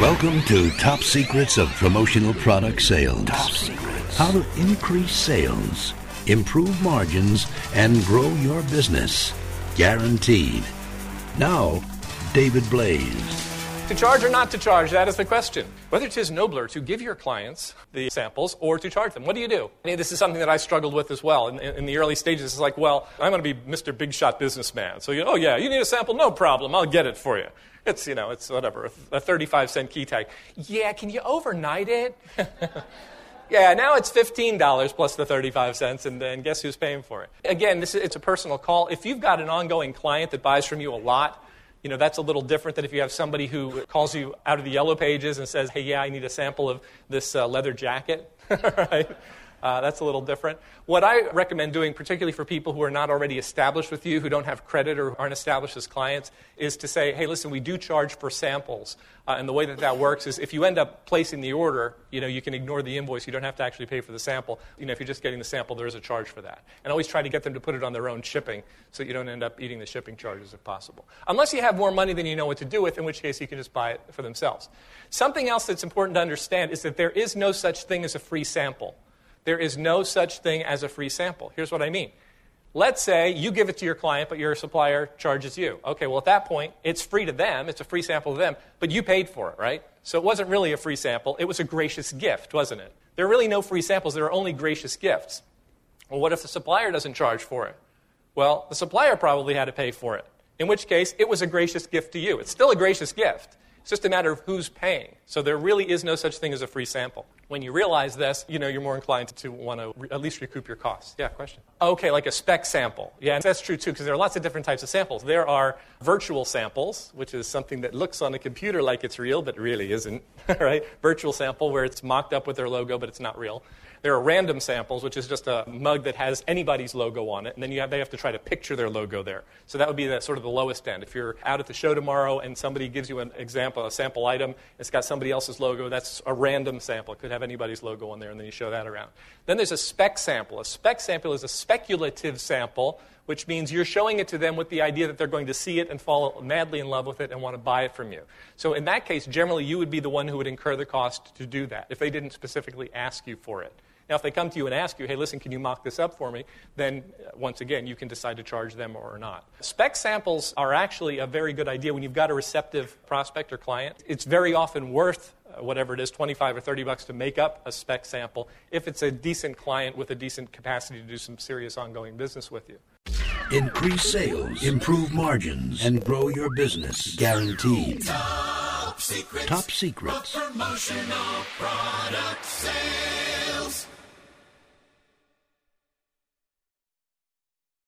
Welcome to Top Secrets of Promotional Product Sales. Top Secrets. How to increase sales, improve margins, and grow your business. Guaranteed. Now, David Blaise. To charge or not to charge, that is the question. Whether it is nobler to give your clients the samples or to charge them. What do you do? I mean, this is something that I struggled with as well. In, in the early stages, it's like, well, I'm going to be Mr. Big Shot businessman. So, you, oh, yeah, you need a sample? No problem. I'll get it for you. It's, you know, it's whatever, a 35 cent key tag. Yeah, can you overnight it? yeah, now it's $15 plus the 35 cents, and then guess who's paying for it? Again, this is, it's a personal call. If you've got an ongoing client that buys from you a lot, you know, that's a little different than if you have somebody who calls you out of the yellow pages and says, hey, yeah, I need a sample of this uh, leather jacket, right? Uh, that's a little different. What I recommend doing, particularly for people who are not already established with you, who don't have credit or aren't established as clients, is to say, hey, listen, we do charge for samples. Uh, and the way that that works is if you end up placing the order, you know, you can ignore the invoice. You don't have to actually pay for the sample. You know, if you're just getting the sample, there is a charge for that. And always try to get them to put it on their own shipping so you don't end up eating the shipping charges if possible. Unless you have more money than you know what to do with, in which case you can just buy it for themselves. Something else that's important to understand is that there is no such thing as a free sample. There is no such thing as a free sample. Here's what I mean. Let's say you give it to your client, but your supplier charges you. Okay, well, at that point, it's free to them. It's a free sample to them, but you paid for it, right? So it wasn't really a free sample. It was a gracious gift, wasn't it? There are really no free samples. There are only gracious gifts. Well, what if the supplier doesn't charge for it? Well, the supplier probably had to pay for it, in which case, it was a gracious gift to you. It's still a gracious gift. It's just a matter of who's paying. So there really is no such thing as a free sample. When you realize this, you know, you're more inclined to want to re- at least recoup your costs. Yeah, question. Okay, like a spec sample. Yeah, and that's true too, because there are lots of different types of samples. There are virtual samples, which is something that looks on a computer like it's real, but really isn't, right? Virtual sample where it's mocked up with their logo, but it's not real. There are random samples, which is just a mug that has anybody's logo on it, and then have, they have to try to picture their logo there. So that would be the, sort of the lowest end. If you're out at the show tomorrow and somebody gives you an example, a sample item, it's got somebody else's logo, that's a random sample. It could have anybody's logo on there, and then you show that around. Then there's a spec sample. A spec sample is a speculative sample, which means you're showing it to them with the idea that they're going to see it and fall madly in love with it and want to buy it from you. So in that case, generally you would be the one who would incur the cost to do that if they didn't specifically ask you for it. Now, if they come to you and ask you, hey, listen, can you mock this up for me? Then, uh, once again, you can decide to charge them or not. Spec samples are actually a very good idea when you've got a receptive prospect or client. It's very often worth whatever it is, 25 or 30 bucks to make up a spec sample if it's a decent client with a decent capacity to do some serious ongoing business with you. Increase sales, improve margins, and grow your business. Guaranteed. Top secrets. Top secrets. Promotional product sales.